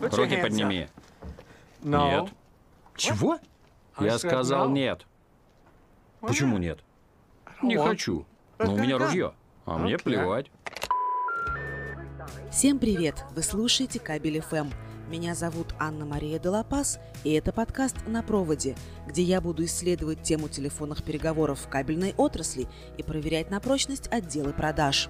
Руки подними. No. Нет. Чего? Я сказал нет. Почему нет? Не хочу. Но у меня ружье. А мне плевать. Всем привет! Вы слушаете Кабель ФМ. Меня зовут Анна-Мария Делапас, и это подкаст «На проводе», где я буду исследовать тему телефонных переговоров в кабельной отрасли и проверять на прочность отделы продаж.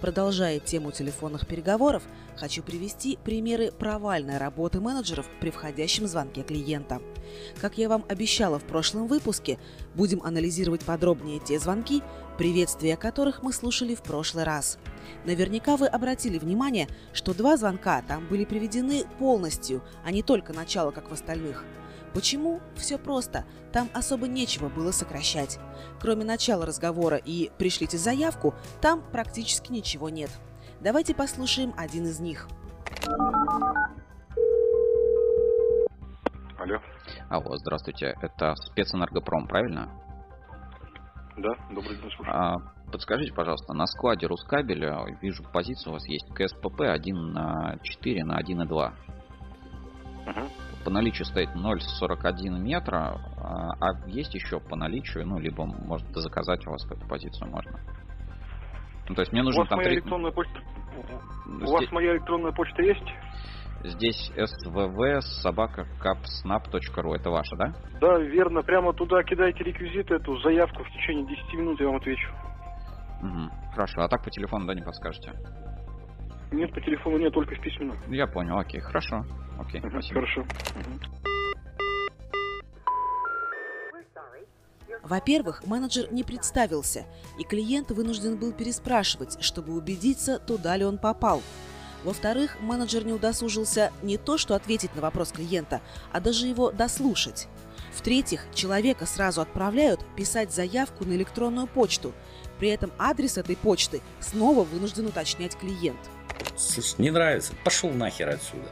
Продолжая тему телефонных переговоров, хочу привести примеры провальной работы менеджеров при входящем звонке клиента. Как я вам обещала в прошлом выпуске, будем анализировать подробнее те звонки, приветствия которых мы слушали в прошлый раз. Наверняка вы обратили внимание, что два звонка там были приведены полностью, а не только начало, как в остальных. Почему? Все просто. Там особо нечего было сокращать. Кроме начала разговора и «пришлите заявку», там практически ничего нет. Давайте послушаем один из них. Алло. Алло, здравствуйте. Это спецэнергопром, правильно? Да, добрый день, слушаю. А, подскажите, пожалуйста, на складе Рускабеля вижу позицию у вас есть КСПП 1 на 4 на 1,2. Мгм. По наличию стоит 0,41 метра, а, а есть еще по наличию, ну, либо, может, заказать у вас эту позицию можно. Ну, то есть мне У нужно вас там моя три- электронная почта... У Здесь- вас моя электронная почта есть? Здесь svv собака capsnap.ru. Это ваша, да? Да, верно. Прямо туда кидайте реквизиты, эту заявку в течение 10 минут я вам отвечу. Угу. Хорошо. А так по телефону, да, не подскажете? Нет, по телефону нет, только в письменном. Я понял, окей, хорошо. Окей, Мгм, спасибо. Хорошо. Во-первых, менеджер не представился, и клиент вынужден был переспрашивать, чтобы убедиться, туда ли он попал. Во-вторых, менеджер не удосужился не то, что ответить на вопрос клиента, а даже его дослушать. В-третьих, человека сразу отправляют писать заявку на электронную почту. При этом адрес этой почты снова вынужден уточнять клиент. Слушай, не нравится, пошел нахер отсюда.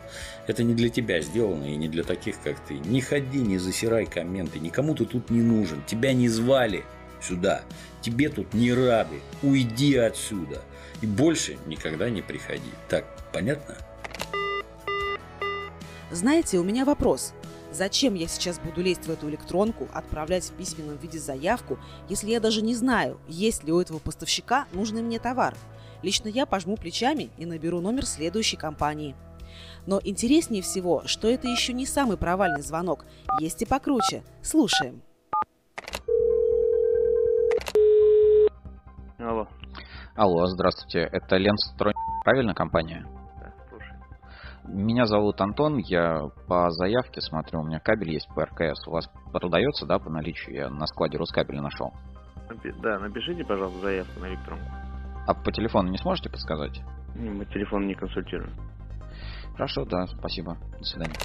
Это не для тебя сделано и не для таких, как ты. Не ходи, не засирай комменты, никому ты тут не нужен. Тебя не звали сюда, тебе тут не рады. Уйди отсюда и больше никогда не приходи. Так, понятно? Знаете, у меня вопрос. Зачем я сейчас буду лезть в эту электронку, отправлять в письменном виде заявку, если я даже не знаю, есть ли у этого поставщика нужный мне товар? Лично я пожму плечами и наберу номер следующей компании. Но интереснее всего, что это еще не самый провальный звонок. Есть и покруче. Слушаем. Алло. Алло, здравствуйте. Это Ленстрой, правильно компания? Да, слушай. Меня зовут Антон, я по заявке смотрю, у меня кабель есть по РКС. У вас продается, да, по наличию? Я на складе Рускабеля нашел. Да, напишите, пожалуйста, заявку на электронку. А по телефону не сможете подсказать? Мы телефон не консультируем. Хорошо, да, спасибо. До свидания.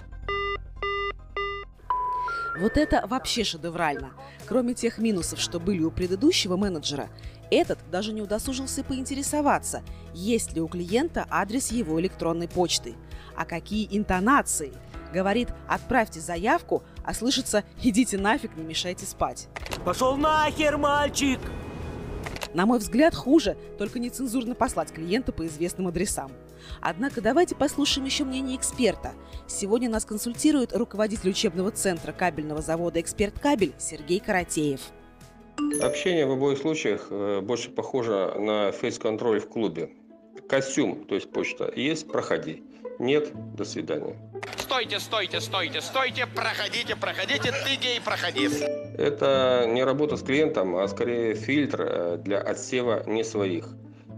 Вот это вообще шедеврально. Кроме тех минусов, что были у предыдущего менеджера, этот даже не удосужился поинтересоваться, есть ли у клиента адрес его электронной почты. А какие интонации! Говорит, отправьте заявку, а слышится «идите нафиг, не мешайте спать». Пошел нахер, мальчик! На мой взгляд, хуже, только нецензурно послать клиента по известным адресам. Однако давайте послушаем еще мнение эксперта. Сегодня нас консультирует руководитель учебного центра кабельного завода «Эксперт Кабель» Сергей Каратеев. Общение в обоих случаях э, больше похоже на фейс-контроль в клубе. Костюм, то есть почта, есть, проходи. Нет, до свидания. Стойте, стойте, стойте, стойте, проходите, проходите, ты гей, проходи. Это не работа с клиентом, а скорее фильтр э, для отсева не своих.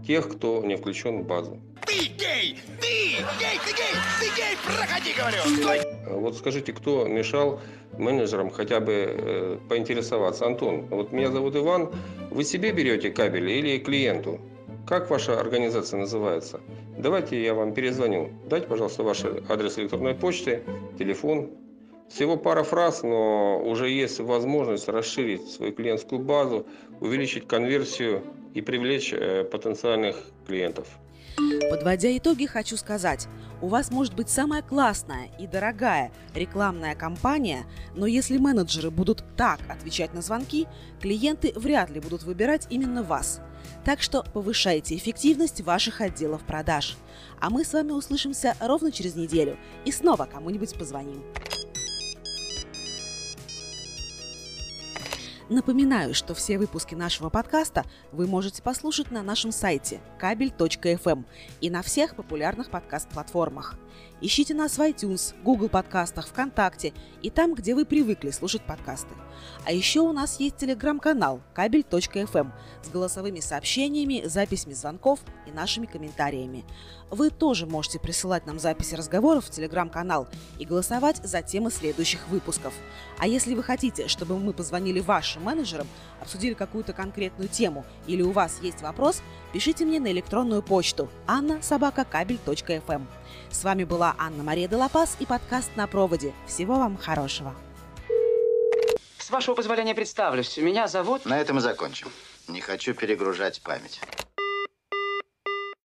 Тех, кто не включен в базу. Ты гей, ты гей, ты гей, ты гей, проходи, говорю. Стой. А Вот скажите, кто мешал менеджерам хотя бы э, поинтересоваться? Антон, вот меня зовут Иван, вы себе берете кабель или клиенту? Как ваша организация называется? Давайте я вам перезвоню. Дайте, пожалуйста, ваш адрес электронной почты, телефон. Всего пара фраз, но уже есть возможность расширить свою клиентскую базу, увеличить конверсию и привлечь э, потенциальных клиентов. Подводя итоги, хочу сказать, у вас может быть самая классная и дорогая рекламная кампания, но если менеджеры будут так отвечать на звонки, клиенты вряд ли будут выбирать именно вас. Так что повышайте эффективность ваших отделов продаж. А мы с вами услышимся ровно через неделю и снова кому-нибудь позвоним. Напоминаю, что все выпуски нашего подкаста вы можете послушать на нашем сайте кабель.фм и на всех популярных подкаст-платформах. Ищите нас в iTunes, Google подкастах, ВКонтакте и там, где вы привыкли слушать подкасты. А еще у нас есть телеграм-канал кабель.фм с голосовыми сообщениями, записями звонков и нашими комментариями. Вы тоже можете присылать нам записи разговоров в телеграм-канал и голосовать за темы следующих выпусков. А если вы хотите, чтобы мы позвонили вашим менеджерам, обсудили какую-то конкретную тему или у вас есть вопрос, пишите мне на электронную почту анна собака кабель.фм. С вами была Анна Мария Делапас и подкаст «На проводе». Всего вам хорошего. С вашего позволения представлюсь. Меня зовут... На этом и закончим. Не хочу перегружать память.